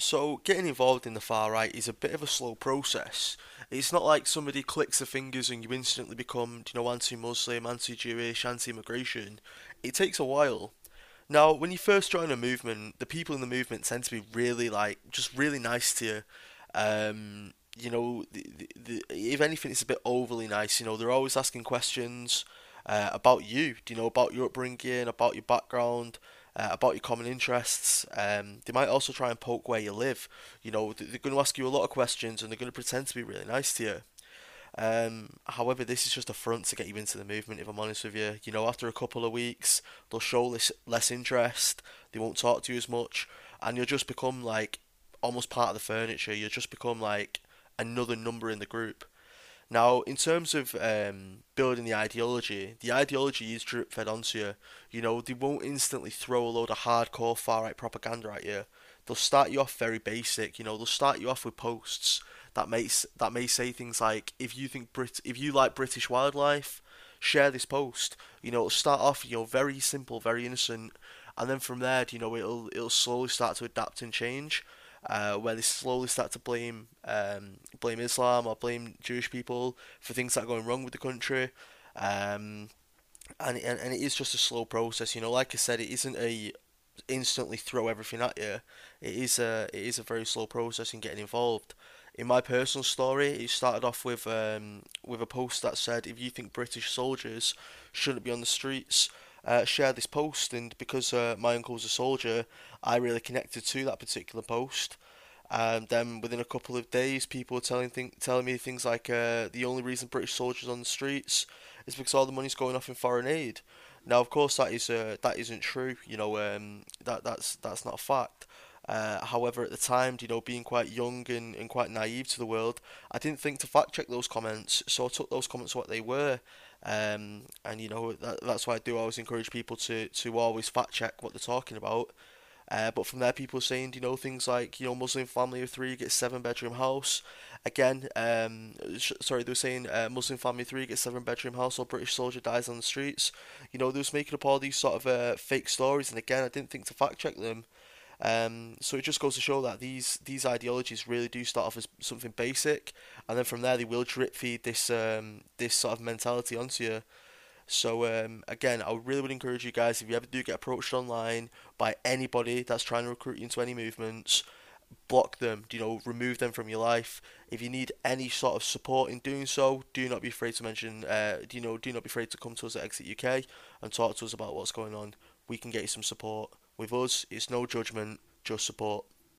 So, getting involved in the far right is a bit of a slow process. It's not like somebody clicks the fingers and you instantly become, you know, anti-Muslim, anti-Jewish, anti-immigration. It takes a while. Now, when you first join a movement, the people in the movement tend to be really like just really nice to you. Um, you know, the, the, the, if anything, it's a bit overly nice. You know, they're always asking questions uh, about you. Do You know, about your upbringing, about your background uh, about your common interests. Um, they might also try and poke where you live. You know, they're going to ask you a lot of questions and they're going to pretend to be really nice to you. Um, however, this is just a front to get you into the movement. If I'm honest with you, you know, after a couple of weeks, they'll show less, less interest. They won't talk to you as much, and you'll just become like almost part of the furniture. You'll just become like another number in the group. Now, in terms of um, building the ideology, the ideology is drip fed onto you. You know, they won't instantly throw a load of hardcore far right propaganda at you. They'll start you off very basic. You know, they'll start you off with posts that may that may say things like, "If you think Brit, if you like British wildlife, share this post." You know, it'll start off, you know, very simple, very innocent, and then from there, you know, it'll it'll slowly start to adapt and change uh, where they slowly start to blame um, blame Islam or blame Jewish people for things that are going wrong with the country. Um, and, and and it is just a slow process, you know. Like I said, it isn't a instantly throw everything at you. It is a it is a very slow process in getting involved. In my personal story, it started off with um, with a post that said, "If you think British soldiers shouldn't be on the streets, uh, share this post." And because uh, my uncle's a soldier, I really connected to that particular post. And then within a couple of days, people were telling th- telling me things like uh, the only reason British soldiers on the streets is because all the money's going off in foreign aid. Now, of course, that is uh, that isn't true. You know, um, that that's that's not a fact. Uh, however, at the time, you know, being quite young and, and quite naive to the world, I didn't think to fact check those comments, so I took those comments what they were. Um, and you know that, that's why I do always encourage people to, to always fact check what they're talking about uh, but from there, people are saying, you know, things like, you know, Muslim family of three gets seven bedroom house. Again, um, sh- sorry, they were saying uh, Muslim family three gets seven bedroom house or British soldier dies on the streets. You know, they was making up all these sort of uh, fake stories, and again, I didn't think to fact check them. Um, so it just goes to show that these these ideologies really do start off as something basic, and then from there they will drip feed this um, this sort of mentality onto you. So um, again, I really would encourage you guys if you ever do get approached online by anybody that's trying to recruit you into any movements, block them. You know, remove them from your life. If you need any sort of support in doing so, do not be afraid to mention. Uh, you know, do not be afraid to come to us at Exit UK and talk to us about what's going on. We can get you some support. With us, it's no judgment, just support.